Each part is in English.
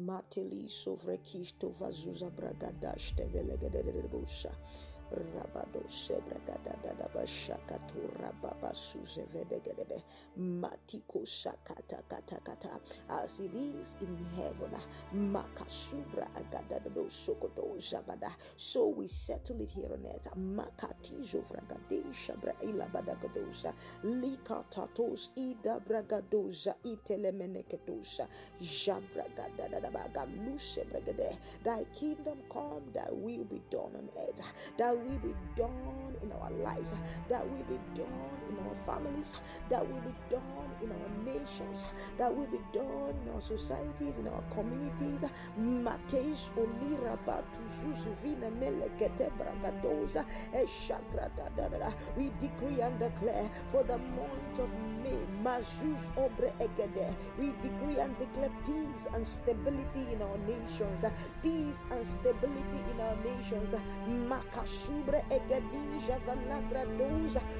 Mateli sovrekish to vazuza bragadash tevelegedebosha. Rabado sebregada dadaba shakatu rababa suzevedegedebe matiko shakata kata kata as it is in heaven makasubra agadado sokoto jabada. So we settle it here on earth. Makatizo vragade shabra ilabadagadosha likatatos ida bragadoja itelemenekedosha jabragadadadabagaluse bregade thy kingdom come thy will be done on earth. That will be done in our lives, that will be done in our families, that will be done in our nations, that will be done in our societies, in our communities. Olira. We decree and declare for the month of May, Obre Egede. We decree and declare peace and stability in our nations. Peace and stability in our nations.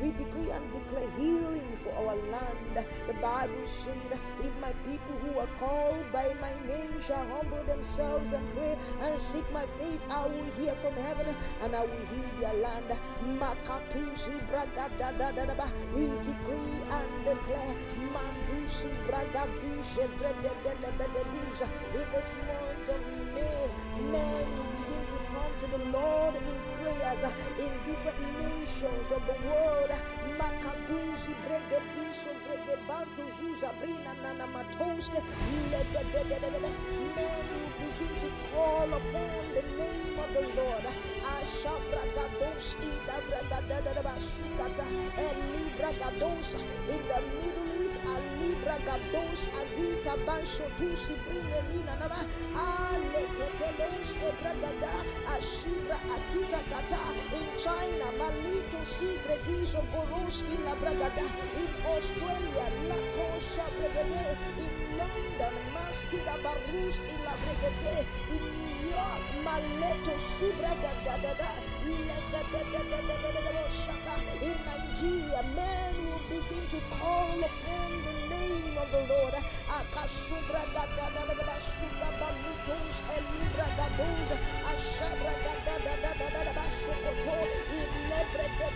We decree and declare healing for our land. The Bible said, If my people who are called by my name shall humble themselves and pray and seek my face, I will hear from heaven and I will heal their land. We decree and declare. In this month of May, men begin to turn to the Lord in prayers in different nations of the world. Makadusi Bregediso Vregebantu Zuzabrina Nana Matoske. Men will begin to call upon the name of the Lord. Ashabragados Ida Bragadadabasukata Elibragados. In the Middle East Alibragados Agita Bansho Tusi Brine Nina Nama Aleketelos Ebragada Ashibra Akita Kata in China Malito Sigredizo Goros Ila Bragada. In Australia La Latosha Brigade in London Maskida Barus Ila Brigade in New York Maleto Subragadada in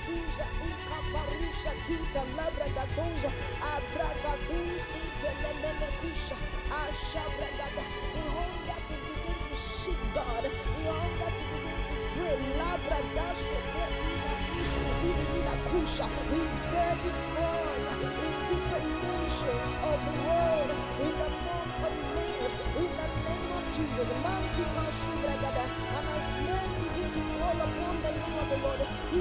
Ilebre Gaduza Ikaparusa Kita the hunger to begin to seek God. The hunger to begin to pray. Labra Dasho Kusha we beg it forth in different nations of the world. In the month of May in the name of Jesus. And as men begin to call upon the name of the Lord we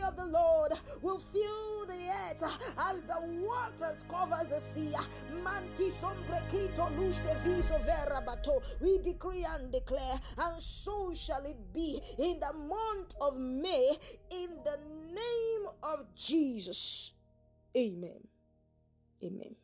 of the Lord will fill the earth as the waters cover the sea. We decree and declare and so shall it be in the month of May in the name of Jesus. Amen. Amen